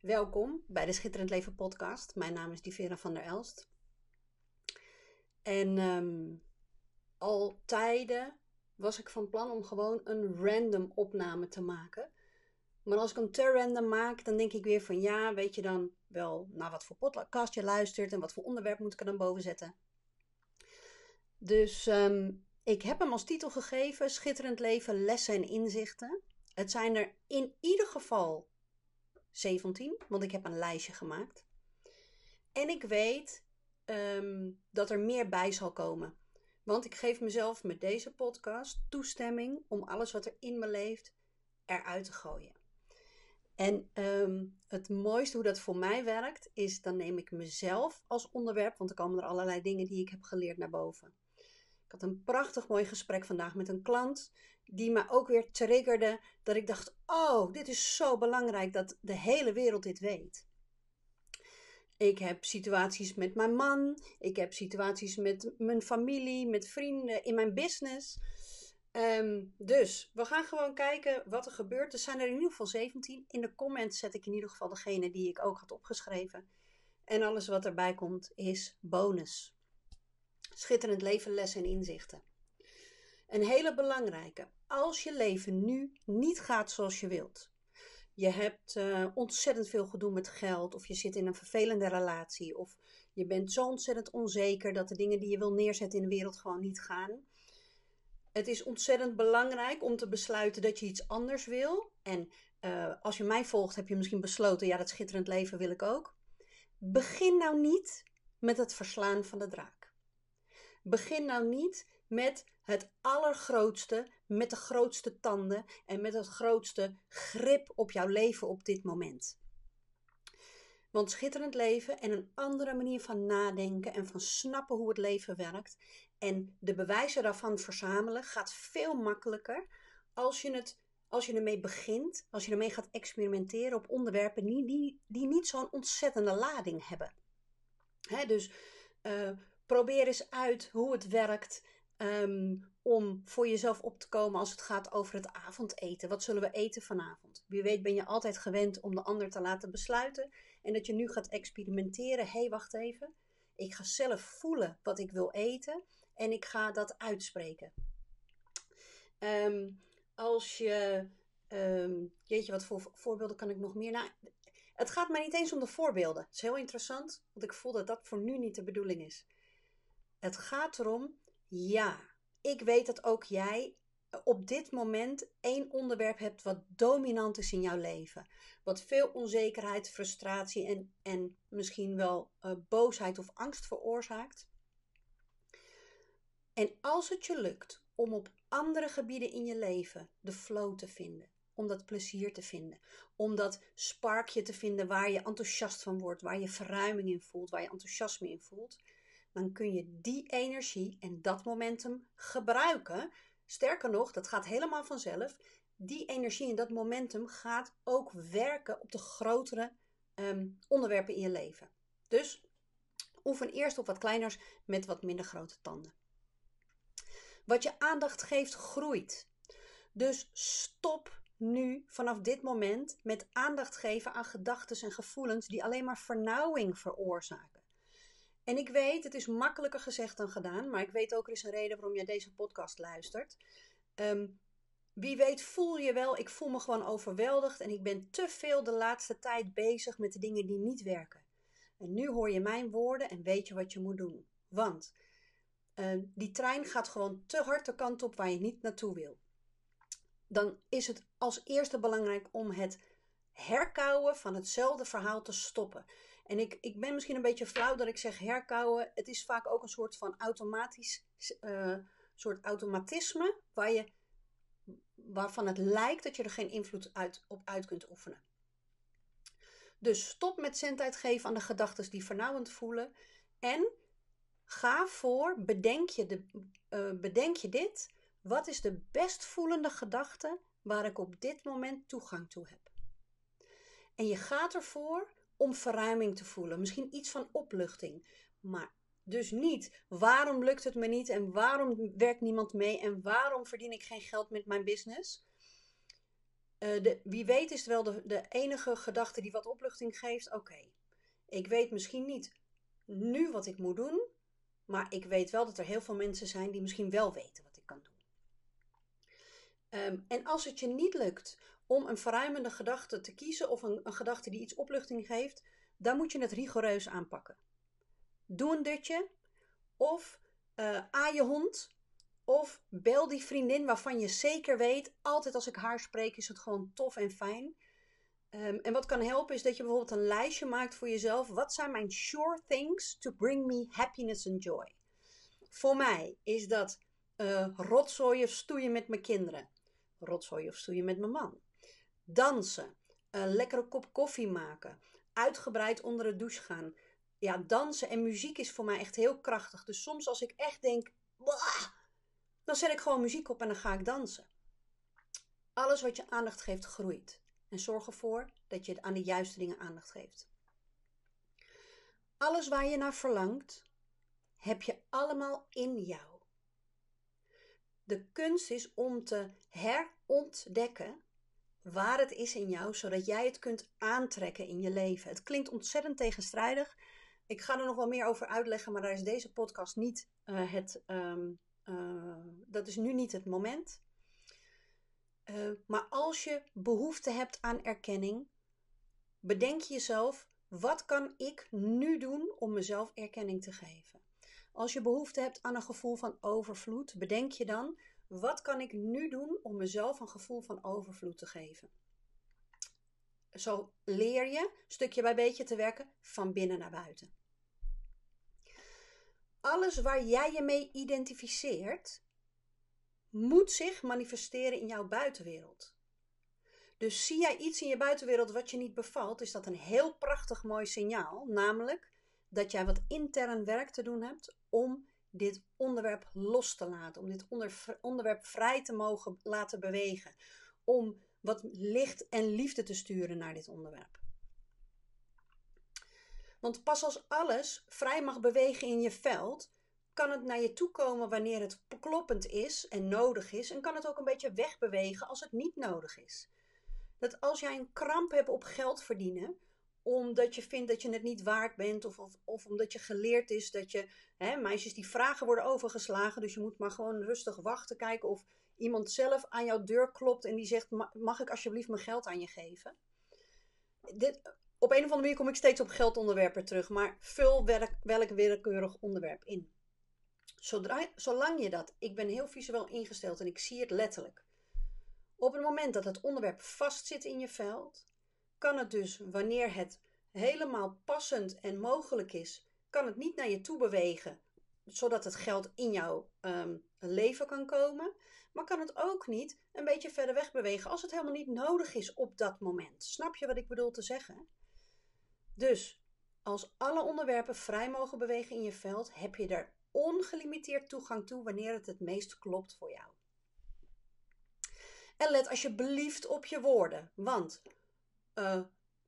Welkom bij de Schitterend Leven podcast. Mijn naam is Divera van der Elst. En um, al tijden was ik van plan om gewoon een random opname te maken. Maar als ik hem te random maak, dan denk ik weer van ja, weet je dan wel naar wat voor podcast je luistert en wat voor onderwerp moet ik er dan boven zetten. Dus um, ik heb hem als titel gegeven: Schitterend leven, lessen en inzichten. Het zijn er in ieder geval 17, want ik heb een lijstje gemaakt. En ik weet um, dat er meer bij zal komen. Want ik geef mezelf met deze podcast toestemming om alles wat er in me leeft eruit te gooien. En um, het mooiste hoe dat voor mij werkt, is dan neem ik mezelf als onderwerp, want er komen er allerlei dingen die ik heb geleerd naar boven. Ik had een prachtig mooi gesprek vandaag met een klant die me ook weer triggerde dat ik dacht: "Oh, dit is zo belangrijk dat de hele wereld dit weet." Ik heb situaties met mijn man, ik heb situaties met mijn familie, met vrienden, in mijn business. Um, dus we gaan gewoon kijken wat er gebeurt. Er zijn er in ieder geval 17. In de comments zet ik in ieder geval degene die ik ook had opgeschreven. En alles wat erbij komt is bonus. Schitterend leven, lessen en inzichten. Een hele belangrijke. Als je leven nu niet gaat zoals je wilt. Je hebt uh, ontzettend veel gedoe met geld, of je zit in een vervelende relatie, of je bent zo ontzettend onzeker dat de dingen die je wil neerzetten in de wereld gewoon niet gaan. Het is ontzettend belangrijk om te besluiten dat je iets anders wil. En uh, als je mij volgt, heb je misschien besloten: ja, dat schitterend leven wil ik ook. Begin nou niet met het verslaan van de draak. Begin nou niet met het allergrootste, met de grootste tanden en met het grootste grip op jouw leven op dit moment. Want schitterend leven en een andere manier van nadenken en van snappen hoe het leven werkt en de bewijzen daarvan verzamelen gaat veel makkelijker als je, het, als je ermee begint, als je ermee gaat experimenteren op onderwerpen die, die, die niet zo'n ontzettende lading hebben. He, dus uh, probeer eens uit hoe het werkt um, om voor jezelf op te komen als het gaat over het avondeten. Wat zullen we eten vanavond? Wie weet ben je altijd gewend om de ander te laten besluiten en dat je nu gaat experimenteren. Hé, hey, wacht even. Ik ga zelf voelen wat ik wil eten en ik ga dat uitspreken. Um, als je, um, jeetje, wat voor voorbeelden kan ik nog meer? Nou, het gaat mij niet eens om de voorbeelden. Het is heel interessant, want ik voel dat dat voor nu niet de bedoeling is. Het gaat erom, ja, ik weet dat ook jij op dit moment één onderwerp hebt wat dominant is in jouw leven. Wat veel onzekerheid, frustratie en, en misschien wel uh, boosheid of angst veroorzaakt. En als het je lukt om op andere gebieden in je leven de flow te vinden, om dat plezier te vinden, om dat sparkje te vinden waar je enthousiast van wordt, waar je verruiming in voelt, waar je enthousiasme in voelt, dan kun je die energie en dat momentum gebruiken. Sterker nog, dat gaat helemaal vanzelf. Die energie en dat momentum gaat ook werken op de grotere um, onderwerpen in je leven. Dus oefen eerst op wat kleiners met wat minder grote tanden. Wat je aandacht geeft, groeit. Dus stop nu vanaf dit moment met aandacht geven aan gedachten en gevoelens die alleen maar vernauwing veroorzaken. En ik weet, het is makkelijker gezegd dan gedaan, maar ik weet ook er is een reden waarom jij deze podcast luistert. Um, wie weet voel je wel, ik voel me gewoon overweldigd en ik ben te veel de laatste tijd bezig met de dingen die niet werken. En nu hoor je mijn woorden en weet je wat je moet doen. Want uh, die trein gaat gewoon te hard de kant op waar je niet naartoe wil. Dan is het als eerste belangrijk om het herkauwen van hetzelfde verhaal te stoppen. En ik, ik ben misschien een beetje flauw dat ik zeg herkauwen. Het is vaak ook een soort van automatisch, uh, soort automatisme waar je, waarvan het lijkt dat je er geen invloed uit, op uit kunt oefenen. Dus stop met zendtijd geven aan de gedachten die vernauwend voelen. En ga voor, bedenk je, de, uh, bedenk je dit. Wat is de best voelende gedachte waar ik op dit moment toegang toe heb? En je gaat ervoor om verruiming te voelen. Misschien iets van opluchting. Maar dus niet waarom lukt het me niet en waarom werkt niemand mee en waarom verdien ik geen geld met mijn business. Eh, de, wie weet is het wel de, de enige gedachte die wat opluchting geeft. Oké, ik weet misschien niet nu wat ik moet doen, maar ik weet wel dat er heel veel mensen zijn die misschien wel weten wat ik kan doen. Ehm, en als het je niet lukt om een verruimende gedachte te kiezen of een, een gedachte die iets opluchting geeft, dan moet je het rigoureus aanpakken. Doe een dutje of uh, a je hond of bel die vriendin waarvan je zeker weet, altijd als ik haar spreek is het gewoon tof en fijn. Um, en wat kan helpen is dat je bijvoorbeeld een lijstje maakt voor jezelf. Wat zijn mijn sure things to bring me happiness and joy? Voor mij is dat uh, rotzooi of stoeien met mijn kinderen. Rotzooi of stoeien met mijn man. Dansen. Een lekkere kop koffie maken. Uitgebreid onder de douche gaan. Ja, dansen en muziek is voor mij echt heel krachtig. Dus soms als ik echt denk, dan zet ik gewoon muziek op en dan ga ik dansen. Alles wat je aandacht geeft, groeit. En zorg ervoor dat je aan de juiste dingen aandacht geeft. Alles waar je naar verlangt, heb je allemaal in jou. De kunst is om te herontdekken waar het is in jou, zodat jij het kunt aantrekken in je leven. Het klinkt ontzettend tegenstrijdig. Ik ga er nog wel meer over uitleggen, maar daar is deze podcast niet uh, het. Um, uh, dat is nu niet het moment. Uh, maar als je behoefte hebt aan erkenning, bedenk jezelf: wat kan ik nu doen om mezelf erkenning te geven? Als je behoefte hebt aan een gevoel van overvloed, bedenk je dan: wat kan ik nu doen om mezelf een gevoel van overvloed te geven? Zo leer je stukje bij beetje te werken van binnen naar buiten. Alles waar jij je mee identificeert, moet zich manifesteren in jouw buitenwereld. Dus zie jij iets in je buitenwereld wat je niet bevalt, is dat een heel prachtig mooi signaal. Namelijk dat jij wat intern werk te doen hebt om dit onderwerp los te laten. Om dit onderwerp vrij te mogen laten bewegen. Om wat licht en liefde te sturen naar dit onderwerp. Want pas als alles vrij mag bewegen in je veld, kan het naar je toe komen wanneer het kloppend is en nodig is. En kan het ook een beetje wegbewegen als het niet nodig is. Dat als jij een kramp hebt op geld verdienen, omdat je vindt dat je het niet waard bent, of, of, omdat je geleerd is dat je, hè, meisjes die vragen worden overgeslagen, dus je moet maar gewoon rustig wachten, kijken of iemand zelf aan jouw deur klopt en die zegt: Mag ik alsjeblieft mijn geld aan je geven? Dit, op een of andere manier kom ik steeds op geldonderwerpen terug, maar vul welk, welk willekeurig onderwerp in. Zodra, zolang je dat, ik ben heel visueel ingesteld en ik zie het letterlijk. Op het moment dat het onderwerp vastzit in je veld, kan het dus, wanneer het helemaal passend en mogelijk is, kan het niet naar je toe bewegen, zodat het geld in jouw um, leven kan komen. Maar kan het ook niet een beetje verder weg bewegen als het helemaal niet nodig is op dat moment. Snap je wat ik bedoel te zeggen? Dus als alle onderwerpen vrij mogen bewegen in je veld, heb je er ongelimiteerd toegang toe wanneer het het meest klopt voor jou. En let alsjeblieft op je woorden, want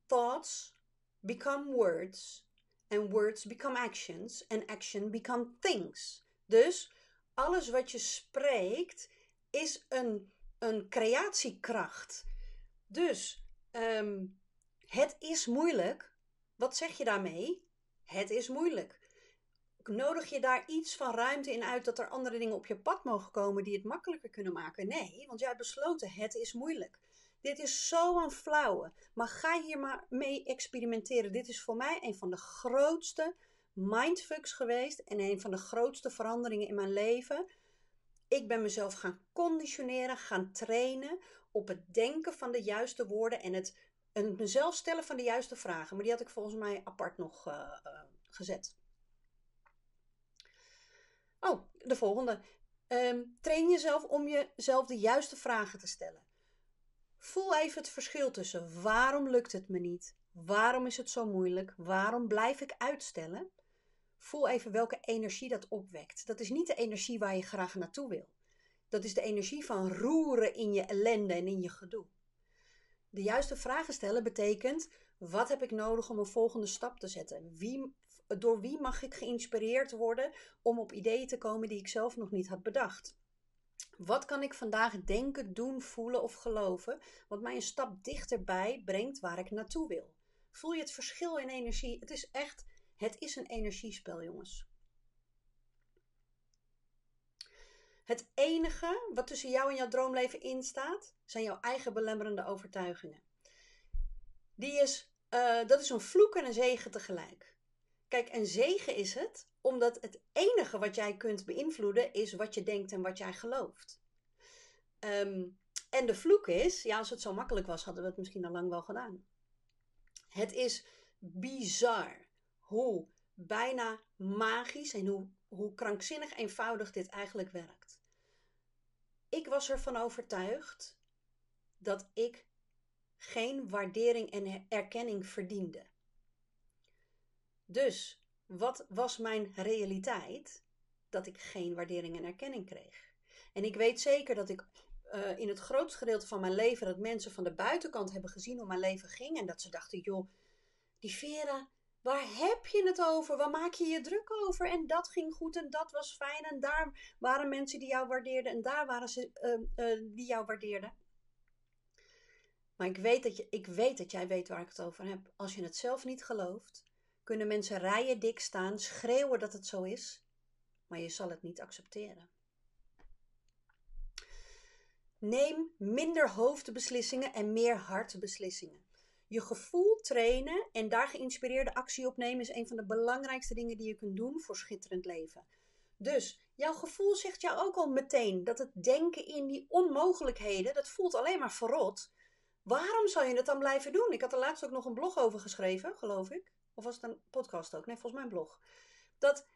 thoughts become words and words become actions and action become things. Dus alles wat je spreekt is een, een creatiekracht. Dus um, het is moeilijk. Wat zeg je daarmee? Het is moeilijk nodig je daar iets van ruimte in uit dat er andere dingen op je pad mogen komen die het makkelijker kunnen maken? Nee, want jij hebt besloten, het is moeilijk. Dit is zo'n flauwe. Maar ga hier maar mee experimenteren. Dit is voor mij een van de grootste mindfucks geweest en een van de grootste veranderingen in mijn leven. Ik ben mezelf gaan conditioneren, gaan trainen op het denken van de juiste woorden en het, mezelf stellen van de juiste vragen. Maar die had ik volgens mij apart nog uh, uh, gezet. Oh, de volgende. Um, train jezelf om jezelf de juiste vragen te stellen. Voel even het verschil tussen waarom lukt het me niet? Waarom is het zo moeilijk? Waarom blijf ik uitstellen? Voel even welke energie dat opwekt. Dat is niet de energie waar je graag naartoe wil. Dat is de energie van roeren in je ellende en in je gedoe. De juiste vragen stellen betekent: wat heb ik nodig om een volgende stap te zetten? Wie door wie mag ik geïnspireerd worden om op ideeën te komen die ik zelf nog niet had bedacht? Wat kan ik vandaag denken, doen, voelen of geloven, wat mij een stap dichterbij brengt waar ik naartoe wil? Voel je het verschil in energie? Het is echt, het is een energiespel, jongens. Het enige wat tussen jou en jouw droomleven instaat, zijn jouw eigen belemmerende overtuigingen. Die is, uh, dat is een vloek en een zegen tegelijk. Kijk, een zegen is het, omdat het enige wat jij kunt beïnvloeden is wat je denkt en wat jij gelooft. Ehm, en de vloek is, ja, als het zo makkelijk was, hadden we het misschien al lang wel gedaan. Het is bizar hoe bijna magisch en hoe, hoe krankzinnig eenvoudig dit eigenlijk werkt. Ik was ervan overtuigd dat ik geen waardering en erkenning verdiende. Dus wat was mijn realiteit? Dat ik geen waardering en erkenning kreeg. En ik weet zeker dat ik uh, in het grootste gedeelte van mijn leven dat mensen van de buitenkant hebben gezien hoe mijn leven ging. En dat ze dachten, joh, die Vera, waar heb je het over? Waar maak je je druk over? En dat ging goed en dat was fijn. En daar waren mensen die jou waardeerden en daar waren ze uh, uh, die jou waardeerden. Maar ik weet, dat je, ik weet dat jij weet waar ik het over heb. Als je het zelf niet gelooft, kunnen mensen rijen dik staan, schreeuwen dat het zo is, maar je zal het niet accepteren. Neem minder hoofdbeslissingen en meer hartbeslissingen. Je gevoel trainen en daar geïnspireerde actie op nemen is een van de belangrijkste dingen die je kunt doen voor schitterend leven. Dus jouw gevoel zegt jou ook al meteen dat het denken in die onmogelijkheden, dat voelt alleen maar verrot. Waarom zou je het dan blijven doen? Ik had er laatst ook nog een blog over geschreven, geloof ik. Of was het een podcast ook? Nee, volgens mij een blog. Dat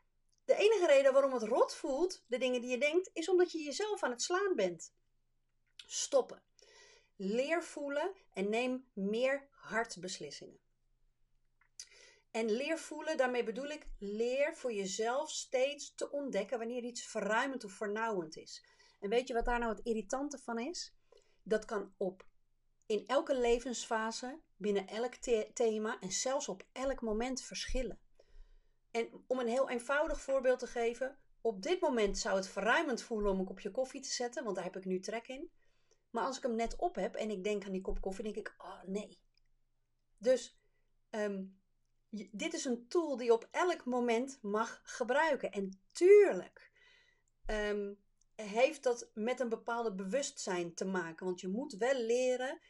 de enige reden waarom het rot voelt, de dingen die je denkt, is omdat je jezelf aan het slaan bent. Stoppen. Leer voelen en neem meer hartbeslissingen. En leer voelen, daarmee bedoel ik, leer voor jezelf steeds te ontdekken wanneer iets verruimend of vernauwend is. En weet je wat daar nou het irritante van is? Dat kan op in elke levensfase, binnen elk thema en zelfs op elk moment verschillen. En om een heel eenvoudig voorbeeld te geven, op dit moment zou het verruimend voelen om een kopje koffie te zetten, want daar heb ik nu trek in. Maar als ik hem net op heb en ik denk aan die kop koffie, denk ik, oh nee. Dus um, dit is een tool die je op elk moment mag gebruiken. En tuurlijk um, heeft dat met een bepaalde bewustzijn te maken. Want je moet wel leren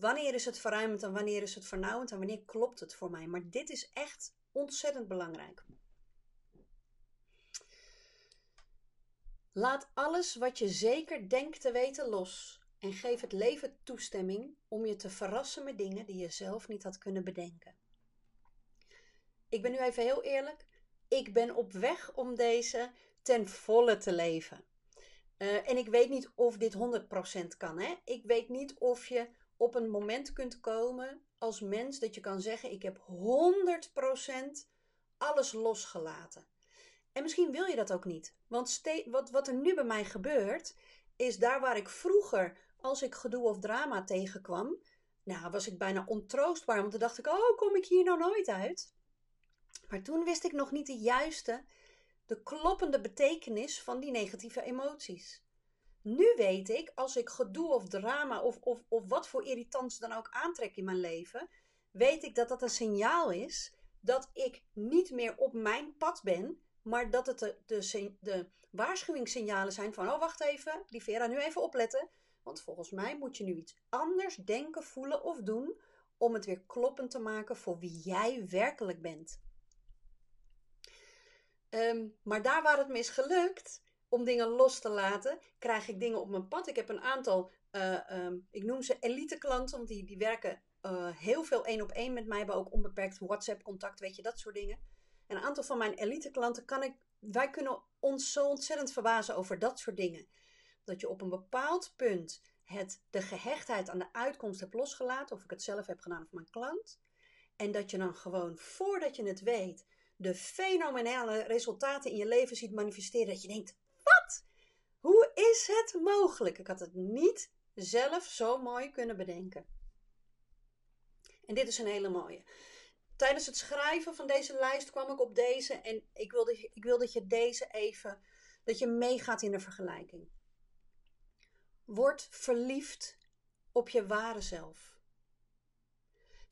wanneer is het verruimend en wanneer is het vernauwend en wanneer klopt het voor mij. Maar dit is echt ontzettend belangrijk. Laat alles wat je zeker denkt te weten los en geef het leven toestemming om je te verrassen met dingen die je zelf niet had kunnen bedenken. Ik ben nu even heel eerlijk. Ik ben op weg om deze ten volle te leven. Uh, en ik weet niet of dit 100% kan. Hè? Ik weet niet of je op een moment kunt komen als mens dat je kan zeggen: Ik heb 100% alles losgelaten. En misschien wil je dat ook niet. Want wat, wat er nu bij mij gebeurt, is daar waar ik vroeger, als ik gedoe of drama tegenkwam, nou was ik bijna ontroostbaar. Want dan dacht ik: Oh, kom ik hier nou nooit uit? Maar toen wist ik nog niet de juiste de kloppende betekenis van die negatieve emoties. Nu weet ik, als ik gedoe of drama of, of, of wat voor irritants dan ook aantrek in mijn leven, weet ik dat dat een signaal is dat ik niet meer op mijn pad ben, maar dat het de, de, de waarschuwingssignalen zijn van, oh wacht even, die Vera, nu even opletten, want volgens mij moet je nu iets anders denken, voelen of doen om het weer kloppend te maken voor wie jij werkelijk bent. Ehm, maar daar waar het is gelukt om dingen los te laten, krijg ik dingen op mijn pad. Ik heb een aantal, uh, um, ik noem ze elite klanten, want die, die werken uh, heel veel één op één met mij, hebben ook onbeperkt WhatsApp contact, weet je, dat soort dingen. En een aantal van mijn elite klanten kan ik, wij kunnen ons zo ontzettend verbazen over dat soort dingen. Dat je op een bepaald punt het, de gehechtheid aan de uitkomst hebt losgelaten, of ik het zelf heb gedaan of mijn klant. En dat je dan gewoon, voordat je het weet, de fenomenale resultaten in je leven ziet manifesteren. Dat je denkt: wat? Hoe is het mogelijk? Ik had het niet zelf zo mooi kunnen bedenken. En dit is een hele mooie. Tijdens het schrijven van deze lijst kwam ik op deze en ik wil dat ik wil dat je deze even dat je meegaat in de vergelijking. Word verliefd op je ware zelf.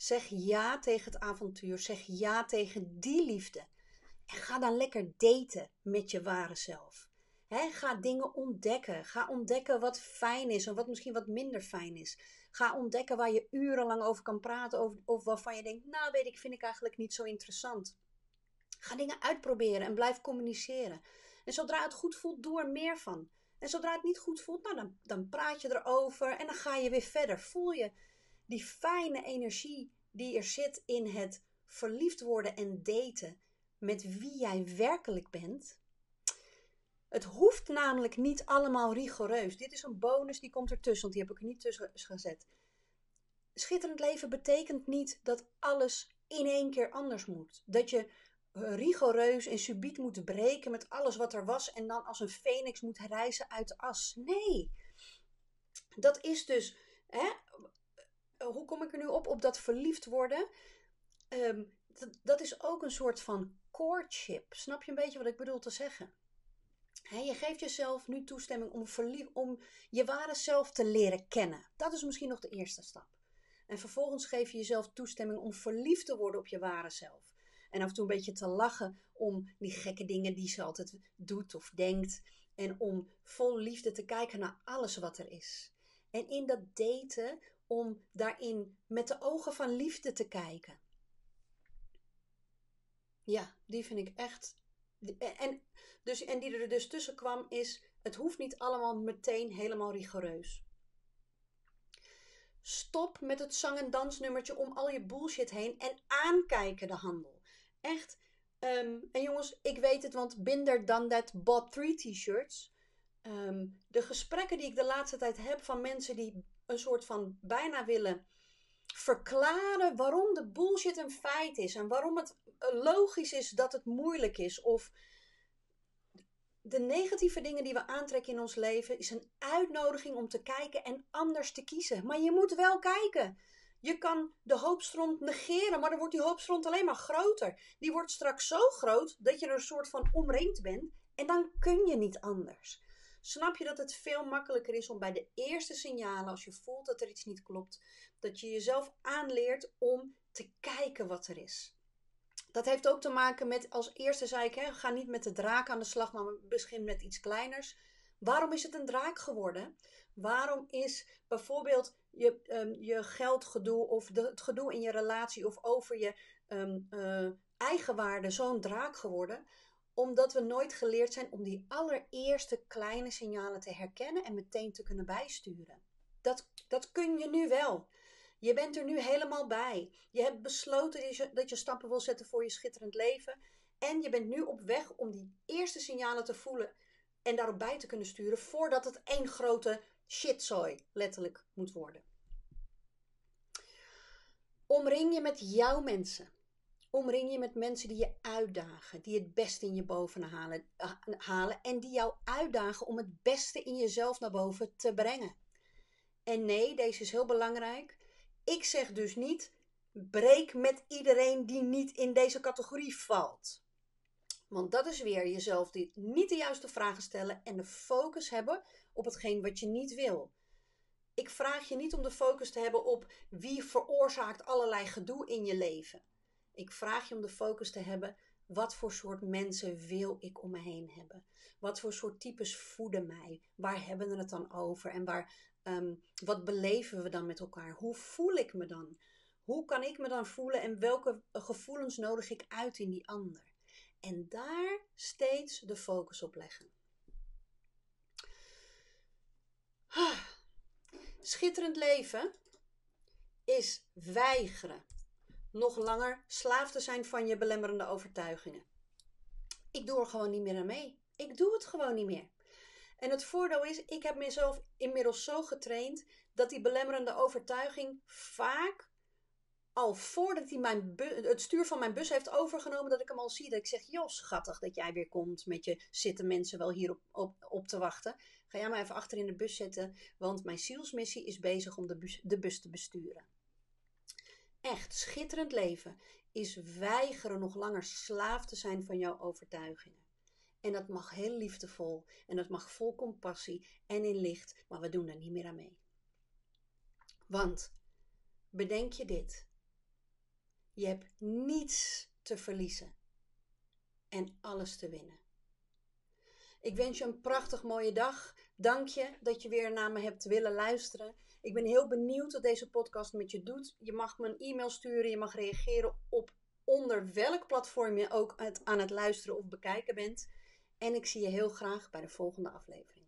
Zeg ja tegen het avontuur. Zeg ja tegen die liefde. En ga dan lekker daten met je ware zelf. ga dingen ontdekken. Ga ontdekken wat fijn is en wat misschien wat minder fijn is. Ga ontdekken waar je urenlang over kan praten of, of waarvan je denkt, nou weet ik, vind ik eigenlijk niet zo interessant. Ga dingen uitproberen en blijf communiceren. En zodra het goed voelt, doe er meer van. En zodra het niet goed voelt, nou, dan, dan praat je erover en dan ga je weer verder. Voel je die fijne energie die er zit in het verliefd worden en daten met wie jij werkelijk bent. Het hoeft namelijk niet allemaal rigoureus. Dit is een bonus die komt ertussen, want die heb ik er niet tussen gezet. Schitterend leven betekent niet dat alles in één keer anders moet. Dat je rigoureus en subiet moet breken met alles wat er was en dan als een feniks moet reizen uit de as. Nee, dat is dus, hè, hoe kom ik er nu op, op dat verliefd worden? Ehm, dat, dat, is ook een soort van courtship. Snap je een beetje wat ik bedoel te zeggen? je geeft jezelf nu toestemming om, om je ware zelf te leren kennen. Dat is misschien nog de eerste stap. En vervolgens geef je jezelf toestemming om verliefd te worden op je ware zelf. En af en toe een beetje te lachen om die gekke dingen die ze altijd doet of denkt. En om vol liefde te kijken naar alles wat er is. En in dat daten om daarin met de ogen van liefde te kijken. Ja, die vind ik echt. En, dus, en die er dus tussen kwam is: het hoeft niet allemaal meteen helemaal rigoureus. Stop met het zang- en dansnummertje om al je bullshit heen en aankijken de handel. Echt. Ehm, en jongens, ik weet het, want Binder dan dat bought three t-shirts. Ehm, de gesprekken die ik de laatste tijd heb van mensen die een soort van bijna willen verklaren waarom de bullshit een feit is en waarom het eh, logisch is dat het moeilijk is. Of de negatieve dingen die we aantrekken in ons leven is een uitnodiging om te kijken en anders te kiezen. Maar je moet wel kijken. Je kan de hoopstront negeren, maar dan wordt die hoopstront alleen maar groter. Die wordt straks zo groot dat je er een soort van omringd bent en dan kun je niet anders. Snap je dat het veel makkelijker is om bij de eerste signalen, als je voelt dat er iets niet klopt, dat je jezelf aanleert om te kijken wat er is. Dat heeft ook te maken met, als eerste zei ik, hè, ga niet met de draak aan de slag, maar begin met iets kleiners. Waarom is het een draak geworden? Waarom is bijvoorbeeld je, um, je geldgedoe of het gedoe in je relatie of over je um, uh, eigenwaarde zo'n draak geworden? Omdat we nooit geleerd zijn om die allereerste kleine signalen te herkennen en meteen te kunnen bijsturen. Dat, dat kun je nu wel. Je bent er nu helemaal bij. Je hebt besloten dat je, dat je stappen wil zetten voor je schitterend leven. En je bent nu op weg om die eerste signalen te voelen en daarop bij te kunnen sturen voordat het één grote shitzooi letterlijk moet worden. Omring je met jouw mensen. Omring je met mensen die je uitdagen, die het beste in je boven halen, eh, halen en die jou uitdagen om het beste in jezelf naar boven te brengen. En nee, deze is heel belangrijk. Ik zeg dus niet, breek met iedereen die niet in deze categorie valt. Want dat is weer jezelf die niet de juiste vragen stellen en de focus hebben op hetgeen wat je niet wil. Ik vraag je niet om de focus te hebben op wie veroorzaakt allerlei gedoe in je leven. Ik vraag je om de focus te hebben wat voor soort mensen wil ik om me heen hebben? Wat voor soort types voeden mij? Waar hebben we het dan over? En waar, ehm, wat beleven we dan met elkaar? Hoe voel ik me dan? Hoe kan ik me dan voelen en welke gevoelens nodig ik uit in die ander? En daar steeds de focus op leggen. Schitterend leven is weigeren nog langer slaaf te zijn van je belemmerende overtuigingen. Ik doe er gewoon niet meer aan mee. Ik doe het gewoon niet meer. En het voordeel is, ik heb mezelf inmiddels zo getraind dat die belemmerende overtuiging vaak al voordat hij mijn het stuur van mijn bus heeft overgenomen, dat ik hem al zie. Dat ik zeg: Jos, schattig dat jij weer komt met je zitten mensen wel hier op, op, te wachten. Ga jij maar even achter in de bus zitten, want mijn zielsmissie is bezig om de bus, de bus te besturen. Echt schitterend leven is weigeren nog langer slaaf te zijn van jouw overtuigingen. En dat mag heel liefdevol. En dat mag vol compassie en in licht. Maar we doen er niet meer aan mee. Want bedenk je dit. Je hebt niets te verliezen en alles te winnen. Ik wens je een prachtig mooie dag. Dank je dat je weer naar me hebt willen luisteren. Ik ben heel benieuwd wat deze podcast met je doet. Je mag me een e-mail sturen, je mag reageren op onder welk platform je ook aan het luisteren of bekijken bent. En ik zie je heel graag bij de volgende aflevering.